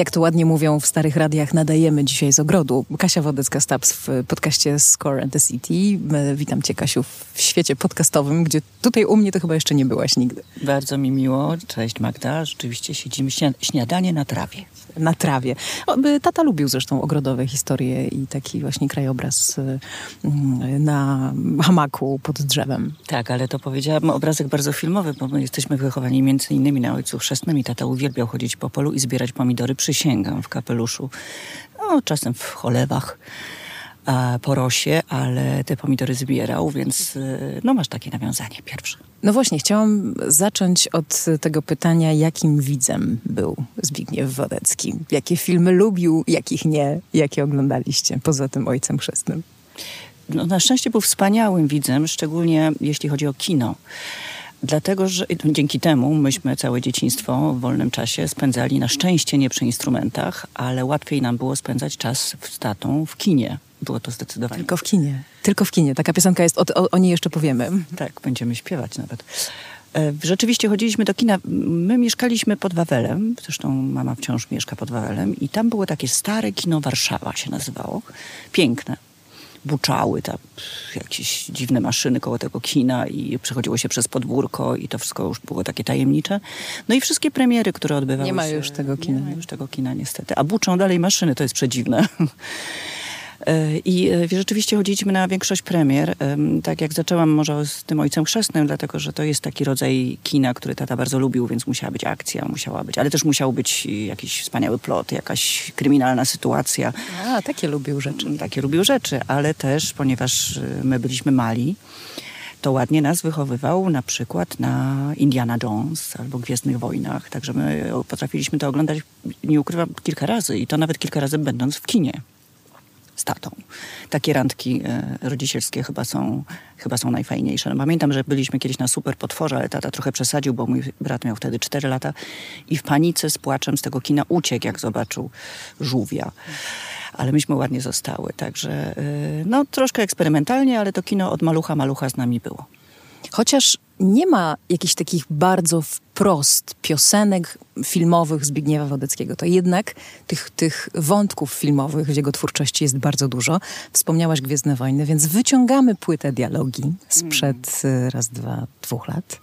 Jak to ładnie mówią w starych radiach, nadajemy dzisiaj z ogrodu. Kasia Wodecka-Stabs w podcaście Score and the City. Witam cię, Kasiu, w świecie podcastowym, gdzie tutaj u mnie to chyba jeszcze nie byłaś nigdy. Bardzo mi miło. Cześć Magda. Rzeczywiście siedzimy śniadanie na trawie. Na trawie. Tata lubił zresztą ogrodowe historie i taki właśnie krajobraz e, mm, na hamaku pod drzewem. Tak, ale to powiedziałam obrazek bardzo filmowy, bo my jesteśmy wychowani między innymi na ojcu chrzestnym i tata uwielbiał chodzić po polu i zbierać pomidory, przysięgam, w kapeluszu, no, czasem w cholewach po rosie, ale te pomidory zbierał, więc y, no masz takie nawiązanie pierwsze. No właśnie, chciałam zacząć od tego pytania, jakim widzem był Zbigniew Wodecki? Jakie filmy lubił, jakich nie, jakie oglądaliście, poza tym Ojcem Chrzestnym? No, na szczęście był wspaniałym widzem, szczególnie jeśli chodzi o kino. Dlatego, że dzięki temu myśmy całe dzieciństwo w wolnym czasie spędzali na szczęście nie przy instrumentach, ale łatwiej nam było spędzać czas z tatą w kinie. Było to zdecydowanie. Tylko w kinie. Tylko w kinie. Taka piosenka jest, o, o, o niej jeszcze powiemy. Tak, będziemy śpiewać nawet. E, rzeczywiście chodziliśmy do kina. My mieszkaliśmy pod Wawelem, zresztą mama wciąż mieszka pod Wawelem i tam było takie stare kino Warszawa się nazywało. Piękne buczały tam jakieś dziwne maszyny koło tego kina i przechodziło się przez podwórko i to wszystko już było takie tajemnicze. No i wszystkie premiery, które odbywały się... Nie ma już tego kina. Nie ma już tego kina niestety. A buczą dalej maszyny, to jest przedziwne. E, I e, rzeczywiście chodziliśmy na większość premier. Tak jak zaczęłam może z tym Ojcem Chrzestnym, dlatego że to jest taki rodzaj kina, który tata bardzo lubił, więc musiała być akcja, musiała być, ale też musiał być jakiś wspaniały plot, jakaś kryminalna sytuacja. A, takie lubił rzeczy. Mm, takie lubił rzeczy, ale też, ponieważ e, my byliśmy mali, to ładnie nas wychowywał na przykład na Indiana Jones albo Gwiezdnych Wojnach. Także my potrafiliśmy to oglądać, nie ukrywam, kilka razy i to nawet kilka razy będąc w kinie z tatą. Takie randki e, rodzicielskie chyba są, chyba są najfajniejsze. No, pamiętam, że byliśmy kiedyś na super potworze, ale tata trochę przesadził, bo mój brat miał wtedy 4 lata i w panice z płaczem z tego kina uciekł, jak zobaczył żółwia. Ale myśmy ładnie zostały, także e, no troszkę eksperymentalnie, ale to kino od malucha malucha z nami było. Chociaż nie ma jakichś takich bardzo wprost piosenek filmowych Zbigniewa Wodeckiego. To jednak tych, tych wątków filmowych w jego twórczości jest bardzo dużo. Wspomniałaś Gwiezdne Wojny, więc wyciągamy płytę dialogi sprzed mm. raz, dwa, dwóch lat.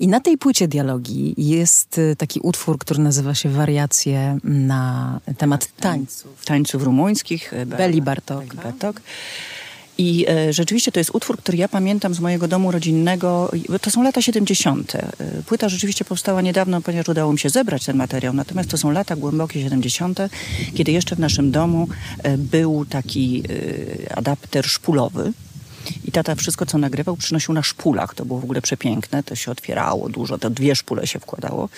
I na tej płycie dialogi jest y, taki utwór, który nazywa się Wariacje na temat tańców. Tańców rumuńskich. E, Beli Bartok. Bartok. I e, rzeczywiście to jest utwór, który ja pamiętam z mojego domu rodzinnego. To są lata 70. E, płyta rzeczywiście powstała niedawno, ponieważ udało mi się zebrać ten materiał. Natomiast to są lata głębokie 70., kiedy jeszcze w naszym domu e, był taki adapter szpulowy i tata wszystko, co nagrywał, przynosił na szpulach. To było w ogóle przepiękne. To się otwierało dużo, to dwie szpule się wkładało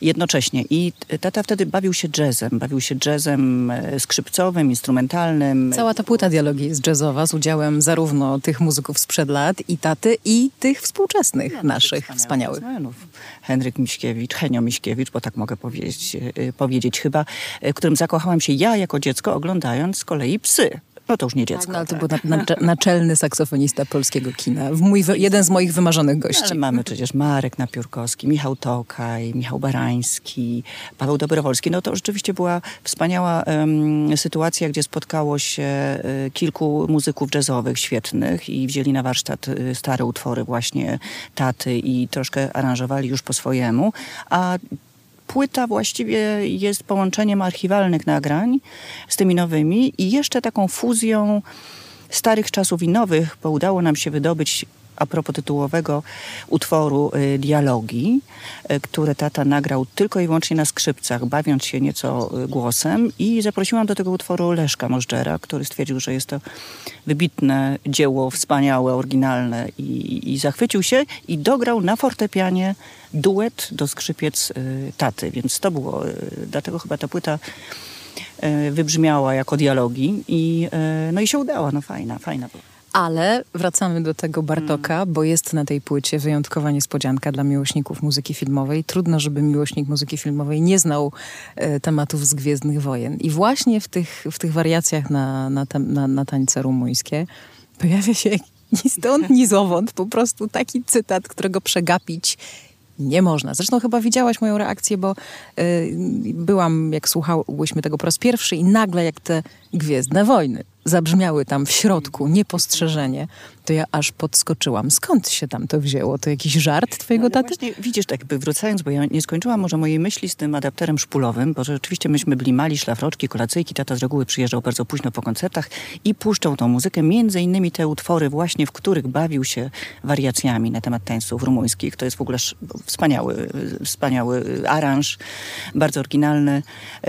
jednocześnie. I tata wtedy bawił się jazzem. Bawił się jazzem e, skrzypcowym, instrumentalnym. Cała ta płyta dialogi jest jazzowa z udziałem zarówno tych muzyków sprzed lat i taty, i tych współczesnych no, naszych wspaniałych. Henryk Miśkiewicz, Henio Miśkiewicz, bo tak mogę powiedzieć, e, powiedzieć chyba, w którym zakochałam się ja jako dziecko oglądając z kolei psy. No to już nie dziecko. Tak, no, ale to był naczelny saksofonista polskiego kina. Mój, jeden z moich wymarzonych gości. Ale mamy przecież Marek Napiórkowski, Michał Tokaj, Michał Barański, Paweł Dobrowolski. No to rzeczywiście była wspaniała um, sytuacja, gdzie spotkało się y, kilku muzyków jazzowych świetnych i wzięli na warsztat y, stare utwory właśnie taty i troszkę aranżowali już po swojemu. A płyta właściwie jest połączeniem archiwalnych nagrań z tymi nowymi i jeszcze taką fuzją starych czasów i nowych, bo udało nam się wydobyć a propos tytułowego utworu y, Dialogi, y, które tata nagrał tylko i wyłącznie na skrzypcach, bawiąc się nieco y, głosem. I zaprosiłam do tego utworu Leszka Możdżera, który stwierdził, że jest to wybitne dzieło, wspaniałe, oryginalne i, i zachwycił się i dograł na fortepianie duet do skrzypiec taty, więc to było, dlatego chyba ta płyta wybrzmiała jako dialogi i, no i się udała, no fajna, fajna była. Ale wracamy do tego Bartoka, mm. bo jest na tej płycie wyjątkowa niespodzianka dla miłośników muzyki filmowej. Trudno, żeby miłośnik muzyki filmowej nie znał e, tematów z Gwiezdnych Wojen. I właśnie w tych, w tych wariacjach na, na, na, na tańce rumuńskie pojawia się ni stąd, ni zowąd po prostu taki cytat, którego przegapić nie można. Zresztą chyba widziałaś moją reakcję, bo y, byłam, jak słuchałyśmy tego po raz pierwszy i nagle jak te Gwiezdne Wojny zabrzmiały tam w środku, niepostrzeżenie, to ja aż podskoczyłam. Skąd się tam to wzięło? To jakiś żart twojego no, taty? Właśnie, widzisz, tak jakby wracając, bo ja nie skończyłam może mojej myśli z tym adapterem szpulowym, bo rzeczywiście myśmy byli mali, szlafroczki, kolacyjki, tata z reguły przyjeżdżał bardzo późno po koncertach i puszczał tą muzykę, między innymi te utwory właśnie, w których bawił się wariacjami na temat tańców rumuńskich. To jest w ogóle wspaniały, wspaniały aranż, bardzo oryginalny,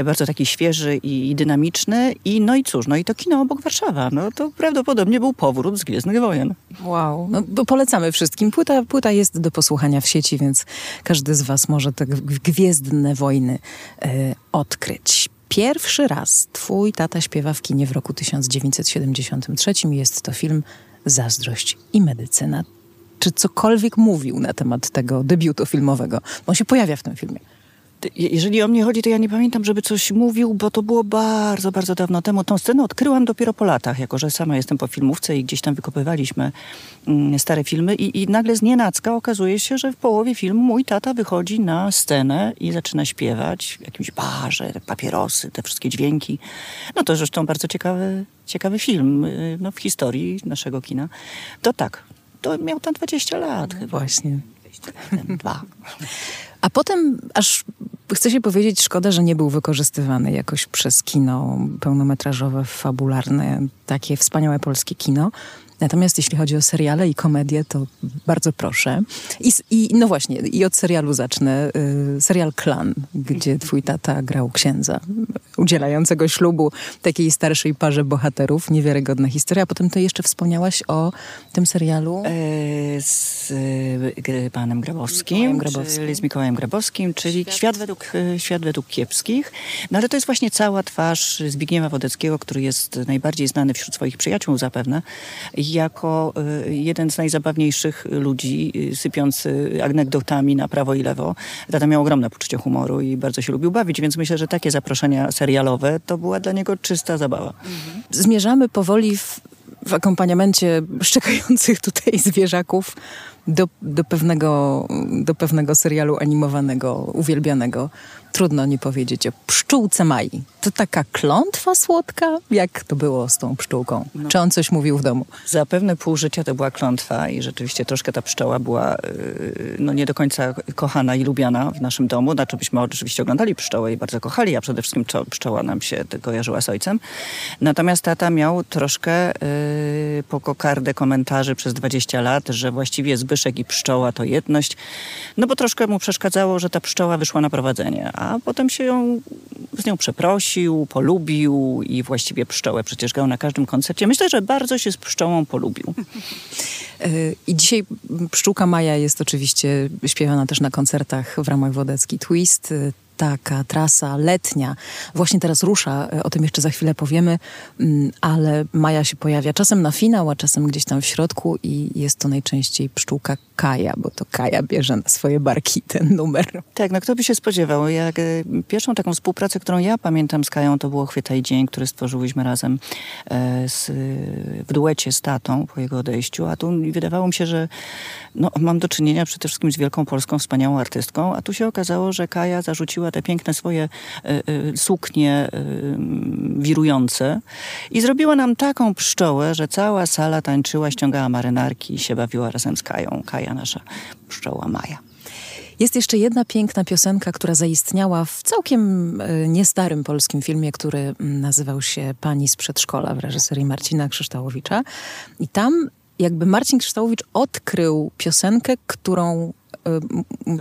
bardzo taki świeży i dynamiczny i no i cóż, no i to kino obok Warszawa, no to prawdopodobnie był powrót z Gwiezdnych Wojen. Wow, no polecamy wszystkim. Płyta, płyta jest do posłuchania w sieci, więc każdy z was może te Gwiezdne Wojny e, odkryć. Pierwszy raz twój tata śpiewa w kinie w roku 1973 i jest to film Zazdrość i medycyna. Czy cokolwiek mówił na temat tego debiutu filmowego? On się pojawia w tym filmie. Jeżeli o mnie chodzi, to ja nie pamiętam, żeby coś mówił, bo to było bardzo, bardzo dawno temu. Tą scenę odkryłam dopiero po latach, jako że sama jestem po filmówce i gdzieś tam wykopywaliśmy mm, stare filmy i, i nagle z nienacka okazuje się, że w połowie filmu mój tata wychodzi na scenę i zaczyna śpiewać w jakimś barze, papierosy, te wszystkie dźwięki. No to zresztą bardzo ciekawy, ciekawy film y, no, w historii naszego kina. To tak, to miał tam 20 lat chyba. Właśnie. Dwa. A potem aż chce się powiedzieć, szkoda, że nie był wykorzystywany jakoś przez kino pełnometrażowe, fabularne, takie wspaniałe polskie kino. Natomiast jeśli chodzi o seriale i komedię, to bardzo proszę. I, i no właśnie, i od serialu zacznę. Y, serial Klan, gdzie twój tata grał księdza udzielającego ślubu takiej starszej parze bohaterów. Niewiarygodna historia. A potem to jeszcze wspomniałaś o tym serialu? E, z y, panem Grabowskim, Grabowskim. Czyli z Mikołajem Grabowskim, czyli świat. Świat, według, y, świat według kiepskich. No ale to jest właśnie cała twarz Zbigniewa Wodeckiego, który jest najbardziej znany wśród swoich przyjaciół zapewne jako y, jeden z najzabawniejszych ludzi, y, sypiący anegdotami na prawo i lewo. Tata miał ogromne poczucie humoru i bardzo się lubił bawić, więc myślę, że takie zaproszenia serialowe to była dla niego czysta zabawa. Zmierzamy powoli w, w akompaniamencie szczekających tutaj zwierzaków do, do, pewnego, do pewnego serialu animowanego, uwielbianego trudno nie powiedzieć o pszczółce Mai. To taka klątwa słodka? Jak to było z tą pszczółką? No. Czy on coś mówił w domu? Zapewne pół życia to była klątwa i rzeczywiście troszkę ta pszczoła była yy, no, nie do końca kochana i lubiana w naszym domu. Znaczy byśmy oczywiście oglądali pszczołę i bardzo kochali, a przede wszystkim pszczoła nam się kojarzyła z ojcem. Natomiast tata miał troszkę yy, po kokardę komentarzy przez 20 lat, że właściwie Zbyszek i pszczoła to jedność. No bo troszkę mu przeszkadzało, że ta pszczoła wyszła na prowadzenie a potem się ją, z nią przeprosił, polubił i właściwie pszczołę przecież grał na każdym koncercie. Myślę, że bardzo się z pszczołą polubił. E, I dzisiaj Pszczółka Maja jest oczywiście śpiewana też na koncertach w ramach Wodecki Twist taka trasa letnia właśnie teraz rusza, e, o tym jeszcze za chwilę powiemy, mm, ale Maja się pojawia czasem na finał, a czasem gdzieś tam w środku i jest to najczęściej pszczółka Kaja, bo to Kaja bierze na swoje barki ten numer. Tak, no kto by się spodziewał. Jak e, pierwszą taką współpracę, którą ja pamiętam z Kają, to było Chwytaj Dzień, który stworzyłyśmy razem e, z, w duecie z tatą po jego odejściu, a tu wydawało mi się, że no, mam do czynienia przede wszystkim z wielką polską, wspaniałą artystką, a tu się okazało, że Kaja zarzuciła te piękne swoje y, y, suknie y, wirujące i zrobiła nam taką pszczołę, że cała sala tańczyła, ściągała marynarki i się bawiła razem z Kają. Kaja nasza pszczoła Maja. Jest jeszcze jedna piękna piosenka, która zaistniała w całkiem niestarym polskim filmie, który nazywał się Pani z przedszkola w reżyserii Marcina Krzyształowicza. I tam jakby Marcin Krzyształowicz odkrył piosenkę, którą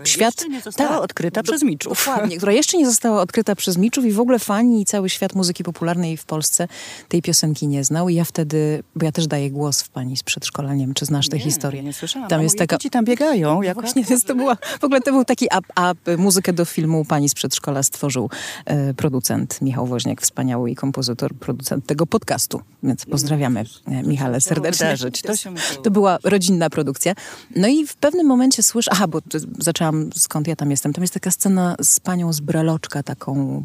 świat... Nie została tak, odkryta przez Miczów. Dokładnie, która jeszcze nie została odkryta przez Miczów i w ogóle fani i cały świat muzyki popularnej w Polsce tej piosenki nie znał i ja wtedy, bo ja też daję głos w pani z przedszkola, nie wiem, czy znasz tę historię. nie słyszałam. Tam jest taka... Dzieci tam biegają. Jak Właśnie, więc to była, w ogóle to był taki up, up. Muzykę do filmu pani z przedszkola stworzył e, producent Michał Woźniak, wspaniały i kompozytor, producent tego podcastu. Więc pozdrawiamy e, Michale serdecznie. To, się to była rodzinna produkcja. No i w pewnym momencie słyszę, aha, bo zaczęłam skąd ja tam jestem. Tam jest taka scena z panią z breloczka, taką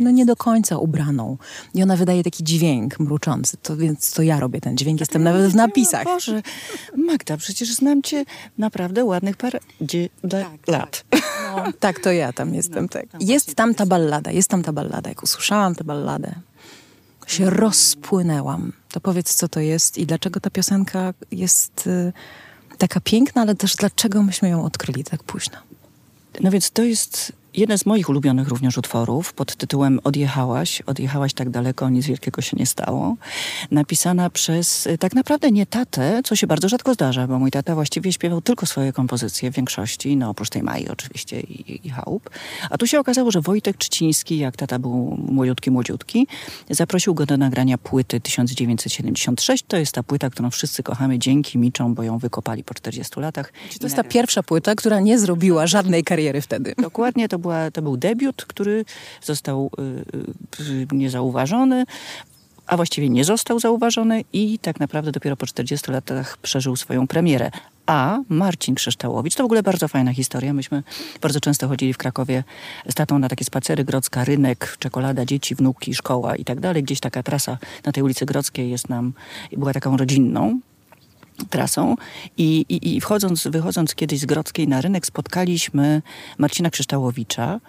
no nie do końca ubraną. I ona wydaje taki dźwięk mruczący, to więc to ja robię ten dźwięk, jestem nawet w napisach. Boże, Magda, przecież znam cię naprawdę ładnych parę tak, lat. Tak. No, tak, to ja tam jestem. No, tak. Tam jest tam ta ballada, jest tam ta ballada. Jak usłyszałam tę balladę, się rozpłynęłam. To powiedz, co to jest i dlaczego ta piosenka jest y, taka piękna, ale też dlaczego myśmy ją odkryli tak późno. No więc to jest jeden z moich ulubionych również utworów pod tytułem Odjechałaś, odjechałaś tak daleko, nic wielkiego się nie stało. Napisana przez y, tak naprawdę nie tatę, co się bardzo rzadko zdarza, bo mój tata właściwie śpiewał tylko swoje kompozycje w większości, no oprócz tej Mai oczywiście i, i chałup. A tu się okazało, że Wojtek Trzciński, jak tata był młodziutki, młodziutki, zaprosił go do nagrania płyty 1976. To jest ta płyta, którą wszyscy kochamy dzięki Miczom, bo ją wykopali po 40 latach. to jest ta pierwsza płyta, która nie zrobiła żadnej kariery wtedy. Dokładnie, to była, to był debiut, który został y, y, niezauważony, a właściwie nie został zauważony i tak naprawdę dopiero po 40 latach przeżył swoją premierę. A Marcin Krzyształowicz, to w ogóle bardzo fajna historia. Myśmy bardzo często chodzili w Krakowie z tatą na takie spacery, Grodzka, rynek, czekolada, dzieci, wnuki, szkoła i tak dalej. Gdzieś taka trasa na tej ulicy Grodzkiej jest nam, była taką rodzinną trasą i, i, i wchodząc, wychodząc kiedyś z Grodzkiej na rynek spotkaliśmy Marcina Krzyształowicza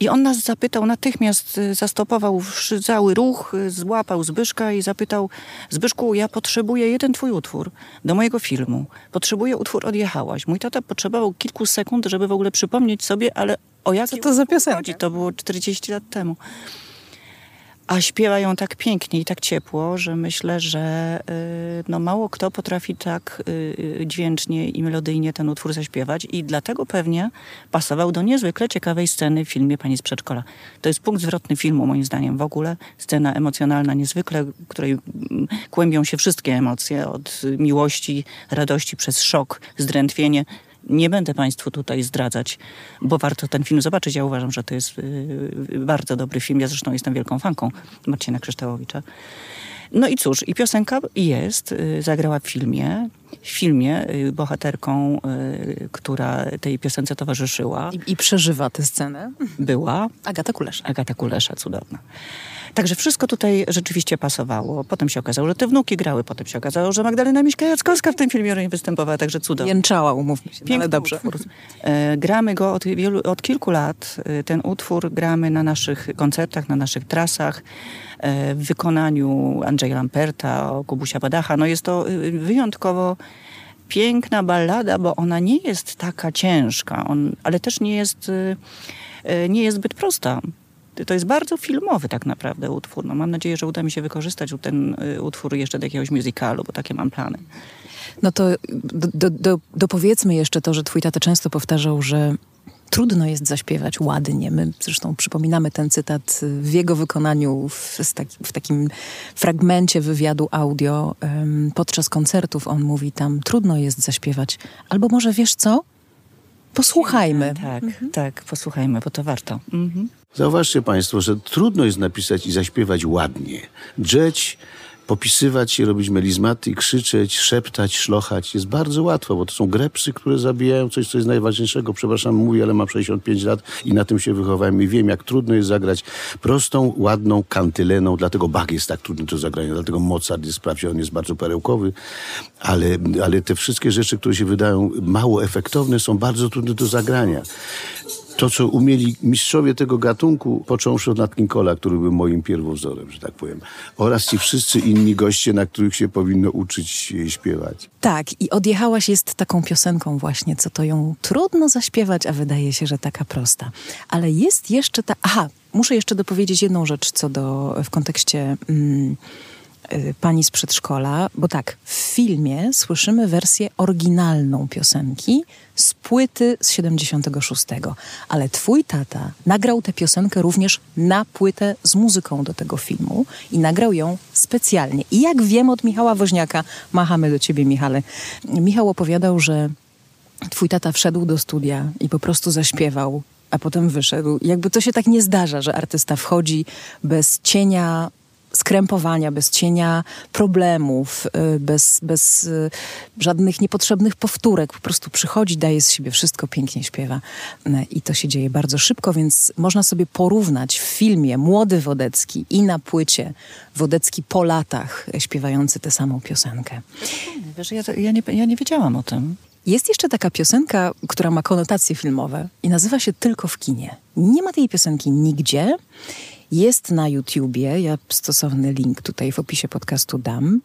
i on nas zapytał, natychmiast y, zastopował cały ruch, y, złapał Zbyszka i zapytał Zbyszku, ja potrzebuję jeden twój utwór do mojego filmu. Potrzebuję utwór Odjechałaś. Mój tata potrzebował kilku sekund, żeby w ogóle przypomnieć sobie, ale o jaki Co to za piosenka? To było 40 lat temu a śpiewają tak pięknie i tak ciepło, że myślę, że y, no mało kto potrafi tak y, dźwięcznie i melodyjnie ten utwór zaśpiewać i dlatego pewnie pasował do niezwykle ciekawej sceny w filmie Pani z przedszkola. To jest punkt zwrotny filmu moim zdaniem w ogóle. Scena emocjonalna niezwykle, której mm, kłębią się wszystkie emocje od miłości, radości przez szok, zdrętwienie, nie będę Państwu tutaj zdradzać, bo warto ten film zobaczyć. Ja uważam, że to jest y, bardzo dobry film. Ja zresztą jestem wielką fanką Marcina Krzyształowicza. No i cóż, i piosenka jest, y, zagrała w filmie. W filmie y, bohaterką, która tej piosence towarzyszyła. I, I, przeżywa tę scenę. Była. Agata Kulesza. Agata Kulesza, cudowna. Także wszystko tutaj rzeczywiście pasowało. Potem się okazało, że te wnuki grały, potem się okazało, że Magdalena Miśka-Jackowska w tym filmie występowała, także cudownie. Jęczała, umówmy się, no ale dobrze. Utwór. E, gramy go od, wielu, od kilku lat. E, ten utwór gramy na naszych koncertach, na naszych trasach e, w wykonaniu Andrzeja Lamperta, Kubusia Badacha. No jest to e, wyjątkowo piękna ballada, bo ona nie jest taka ciężka, on, ale też nie jest, e, nie jest zbyt prosta to jest bardzo filmowy tak naprawdę utwór. No, mam nadzieję, że uda mi się wykorzystać ten y, utwór jeszcze do jakiegoś musicalu, bo takie mam plany. No to do, do, do, dopowiedzmy jeszcze to, że twój tata często powtarzał, że trudno jest zaśpiewać ładnie. My zresztą przypominamy ten cytat w jego wykonaniu w, w takim fragmencie wywiadu audio. Podczas koncertów on mówi tam, trudno jest zaśpiewać. Albo może wiesz co? Posłuchajmy. Tak, mhm. tak, posłuchajmy, bo to warto. Mhm. Zauważcie Państwo, że trudno jest napisać i zaśpiewać ładnie. Drzeć popisywać się, robić melizmaty, krzyczeć, szeptać, szlochać. Jest bardzo łatwo, bo to są grepsy, które zabijają coś, co jest najważniejszego. Przepraszam, mówię, ale mam 65 lat i na tym się wychowałem i wiem, jak trudno jest zagrać prostą, ładną kantyleną. Dlatego Bach jest tak trudny do zagrania, dlatego Mozart jest, wprawdzie on jest bardzo perełkowy, ale, ale te wszystkie rzeczy, które się wydają mało efektowne, są bardzo trudne do zagrania to, co umieli mistrzowie tego gatunku, począwszy od Nat King Cole'a, który był moim pierwowzorem, że tak powiem, oraz ci wszyscy inni goście, na których się powinno uczyć śpiewać. Tak, i Odjechałaś jest taką piosenką właśnie, co to ją trudno zaśpiewać, a wydaje się, że taka prosta. Ale jest jeszcze ta... Aha, muszę jeszcze dopowiedzieć jedną rzecz, co do... w kontekście... Mm, pani z przedszkola, bo tak, w filmie słyszymy wersję oryginalną piosenki z płyty z 76, ale twój tata nagrał tę piosenkę również na płytę z muzyką do tego filmu i nagrał ją specjalnie. I jak wiem od Michała Woźniaka, machamy do ciebie Michale, Michał opowiadał, że twój tata wszedł do studia i po prostu zaśpiewał a potem wyszedł. Jakby to się tak nie zdarza, że artysta wchodzi bez cienia skrępowania, bez cienia problemów, y, bez, bez y, żadnych niepotrzebnych powtórek. Po prostu przychodzi, daje z siebie wszystko, pięknie śpiewa y, i to się dzieje bardzo szybko, więc można sobie porównać w filmie Młody Wodecki i na płycie Wodecki po latach śpiewający tę samą piosenkę. Wiesz, ja, ja, nie, ja nie wiedziałam o tym. Jest jeszcze taka piosenka, która ma konotacje filmowe i nazywa się Tylko w kinie. Nie ma tej piosenki nigdzie. Jest na YouTubie. Ja stosowny link tutaj w opisie podcastu dam.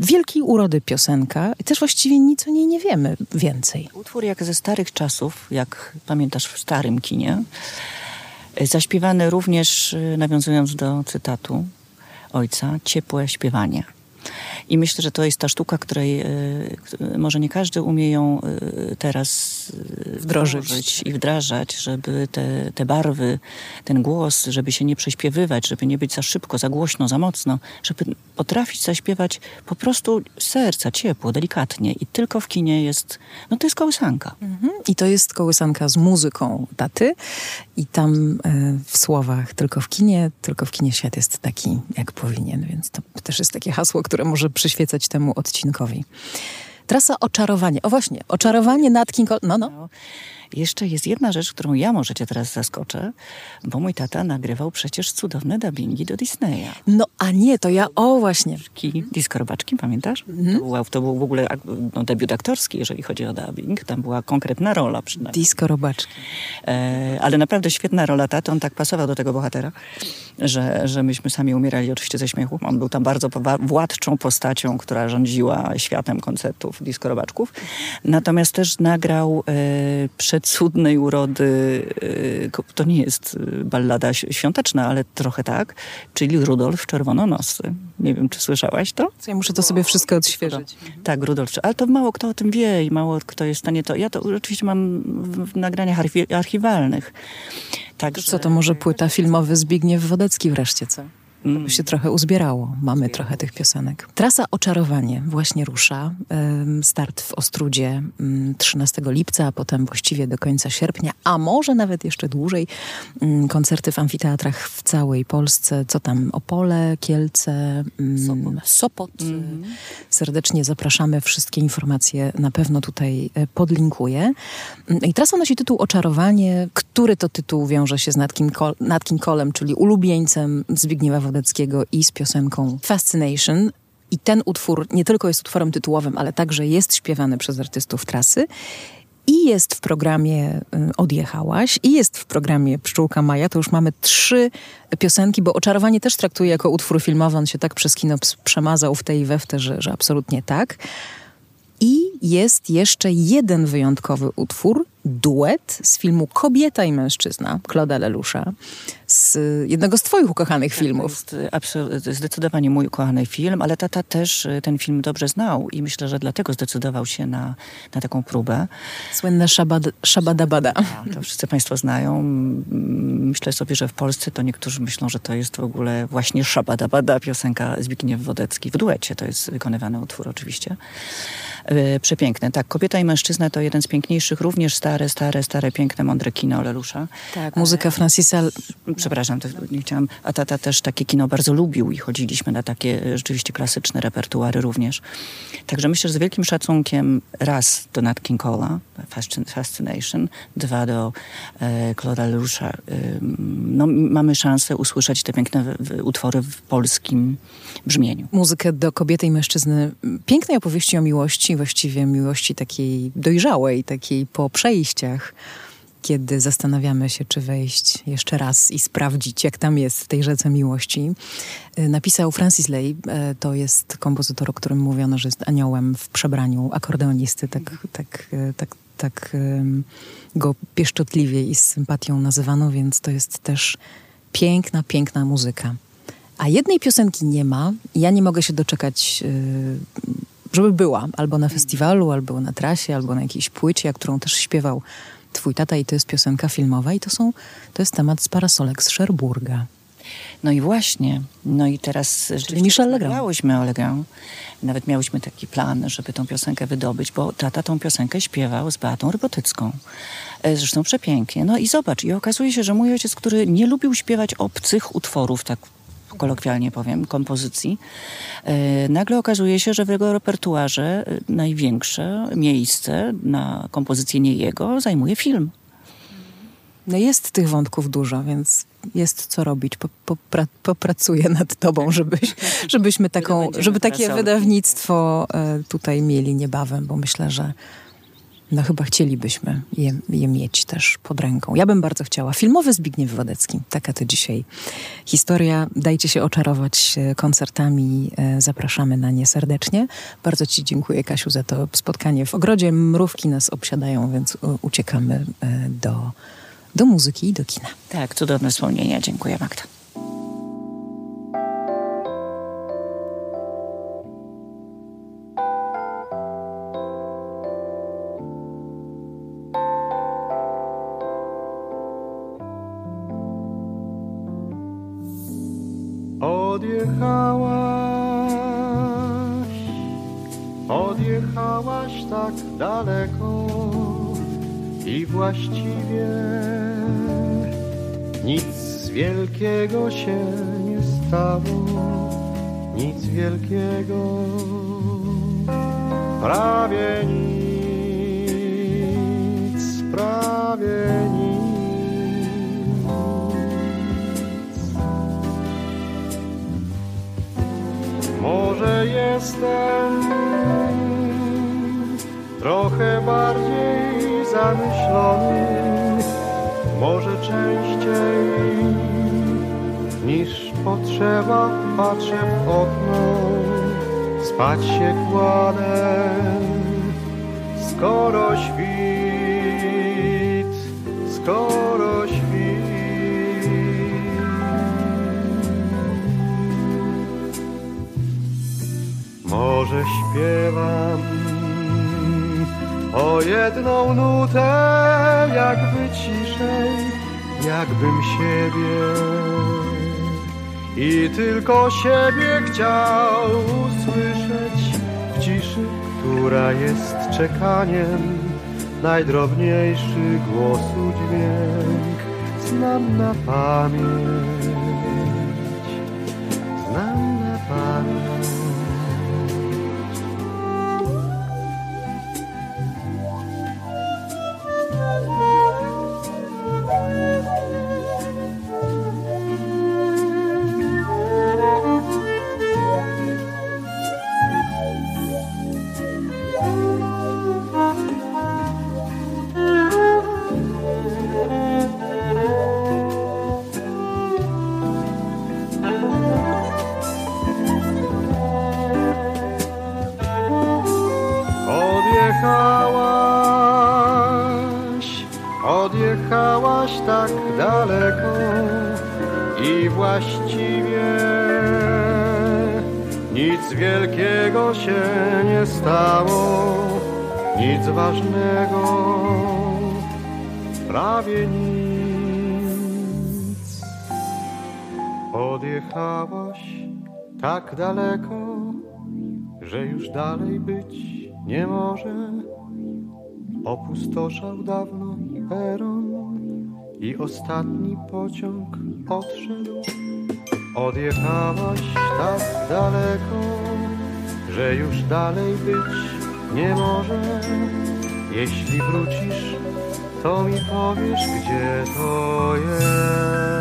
Wielkiej urody piosenka też właściwie nic o niej nie wiemy więcej. Utwór jak ze starych czasów, jak pamiętasz w starym kinie, zaśpiewany również, y, nawiązując do cytatu ojca, ciepłe śpiewanie. I myślę, że to jest ta sztuka, której e, może nie każdy umie ją e, teraz wdrożyć i wdrażać, żeby te, te barwy, ten głos, żeby się nie prześpiewywać, żeby nie być za szybko, za głośno, za mocno, żeby potrafić zaśpiewać po prostu serca, ciepło, delikatnie. I tylko w kinie jest, no to jest kołysanka. Mhm. I to jest kołysanka z muzyką taty. I tam w słowach tylko w kinie, tylko w kinie świat jest taki, jak powinien. Więc to też jest takie hasło, które może przyświecać temu odcinkowi. Trasa Oczarowanie. O właśnie, Oczarowanie nad King... No, no. Jeszcze jest jedna rzecz, którą ja może cię teraz zaskoczę, bo mój tata nagrywał przecież cudowne dubbingi do Disneya. No a nie, to ja, o właśnie. Disco Robaczki, pamiętasz? Mhm. To, był, to był w ogóle no, debiut aktorski, jeżeli chodzi o dubbing. Tam była konkretna rola przynajmniej. Disco Robaczki. E, ale naprawdę świetna rola taty, on tak pasował do tego bohatera, że, że myśmy sami umierali oczywiście ze śmiechu. On był tam bardzo władczą postacią, która rządziła światem koncertów Disco Robaczków. Natomiast też nagrał e, przecudnej urody, y, to nie jest y, ballada świąteczna, ale trochę tak, czyli Rudolf Czerwononosy. Nie wiem, czy słyszałaś to? Ja muszę to sobie wszystko odświeżyć. Tak, Rudolf, ale to mało kto o tym wie i mało kto jest w stanie to... Ja to oczywiście mam w nagraniach archiwalnych. Także... Co to może płyta filmowy Zbigniew Wodecki wreszcie, co? Mm. się trochę uzbierało. Mamy trochę tych piosenek. Trasa Oczarowanie właśnie rusza. Start w Ostrudzie 13 mm, lipca, a potem właściwie do końca sierpnia, a może nawet jeszcze dłużej. Mm, koncerty w amfiteatrach w całej Polsce. Co tam? Opole, Kielce, Sopot. Sopot. Mm. Serdecznie zapraszamy. Wszystkie informacje na pewno tutaj e, podlinkuję. I trasa nosi tytuł Oczarowanie. Który to tytuł wiąże się z Natkin Kolem, czyli ulubieńcem Zbigniewa Wodeckiego Wodeckiego i z piosenką Fascination. I ten utwór nie tylko jest utworem tytułowym, ale także jest śpiewany przez artystów trasy. I jest w programie y, Odjechałaś, i jest w programie Pszczółka Maja. To już mamy trzy piosenki, bo Oczarowanie też traktuje jako utwór filmowy. On się tak przez kino przemazał w tej i we w te, że, że absolutnie tak. I jest jeszcze jeden wyjątkowy utwór, duet z filmu Kobieta i mężczyzna Claude'a Lelusza, z jednego z twoich ukochanych tak, filmów. To jest zdecydowanie mój ukochany film, ale tata też y, ten film dobrze znał i myślę, że dlatego zdecydował się na, na taką próbę. Słynne szabad, Szabadabada. To wszyscy państwo znają. Myślę sobie, że w Polsce to niektórzy myślą, że to jest w ogóle właśnie Szabadabada, piosenka Zbigniew Wodecki w duecie. To jest wykonywany utwór oczywiście. E, przepiękne. Tak, Kobieta i mężczyzna to jeden z piękniejszych, również stare, stare, stare, piękne, mądre kino Lelusza. Tak, muzyka Francisa... Przepraszam, to nie chciałam, a tata też takie kino bardzo lubił i chodziliśmy na takie e, rzeczywiście klasyczne repertuary również. Także myślę, że z wielkim szacunkiem raz do Nat King Cole'a, Fascination, dwa do e, Claude'a Lelusza. E, no, mamy szansę usłyszeć te piękne w, w, utwory w polskim brzmieniu. Muzykę do kobiety i mężczyzny, pięknej opowieści o miłości, właściwie miłości takiej dojrzałej, takiej po przejściach, kiedy zastanawiamy się, czy wejść jeszcze raz i sprawdzić, jak tam jest w tej rzece miłości. Y, napisał Francis Lay, y, to jest kompozytor, o którym mówiono, że jest aniołem w przebraniu akordeonisty, tak, tak, y, tak, tak go pieszczotliwie i z sympatią nazywano, więc to jest też piękna, piękna muzyka. A jednej piosenki nie ma. Ja nie mogę się doczekać żeby była albo na festiwalu, albo na trasie, albo na jakiejś płycie, którą też śpiewał twój tata i to jest piosenka filmowa i to, są, to jest temat z parasolek z Szerburga. No i właśnie, no i teraz Czyli Michel Legrand. Miałyśmy o Legrand. Nawet miałyśmy taki plan, żeby tą piosenkę wydobyć, bo tata tą piosenkę śpiewał z Beatą Rybotycką. E, zresztą przepięknie. No i zobacz, i okazuje się, że mój ojciec, który nie lubił śpiewać obcych utworów tak kolokwialnie powiem, kompozycji, e, nagle okazuje się, że w jego repertuarze e, największe miejsce na kompozycję nie jego zajmuje film. No jest tych wątków dużo, więc jest co robić. Popra popracuję nad tobą, żebyś, żebyśmy taką, żeby takie wydawnictwo e, tutaj mieli niebawem, bo myślę, że no chyba chcielibyśmy je, je, mieć też pod ręką. Ja bym bardzo chciała. Filmowy Zbigniew Wodecki. Taka to dzisiaj historia. Dajcie się oczarować e, koncertami. E, zapraszamy na nie serdecznie. Bardzo Ci dziękuję, Kasiu, za to spotkanie w ogrodzie. Mrówki nas obsiadają, więc uciekamy do do muzyki i do kina. Tak, cudowne wspomnienia. Dziękuję Magda. Odjechałaś, odjechałaś tak daleko i właściwie nic wielkiego się nie stało, nic wielkiego, prawie nic, prawie nic. Może jestem trochę bardziej zamyślony może częściej niż potrzeba patrzę w okno, spać się kładę, skoro świt, skoro Może śpiewam o jedną nutę, jakby ciszej, jakbym siebie i tylko siebie chciał usłyszeć w ciszy, która jest czekaniem. Najdrobniejszy głosu dźwięk znam na pamięć, Odjechałaś tak daleko, że już dalej być nie może. Opustoszał dawno peron i ostatni pociąg odszedł. Odjechałaś tak daleko, że już dalej być nie może. Jeśli wrócisz, to mi powiesz, gdzie to jest.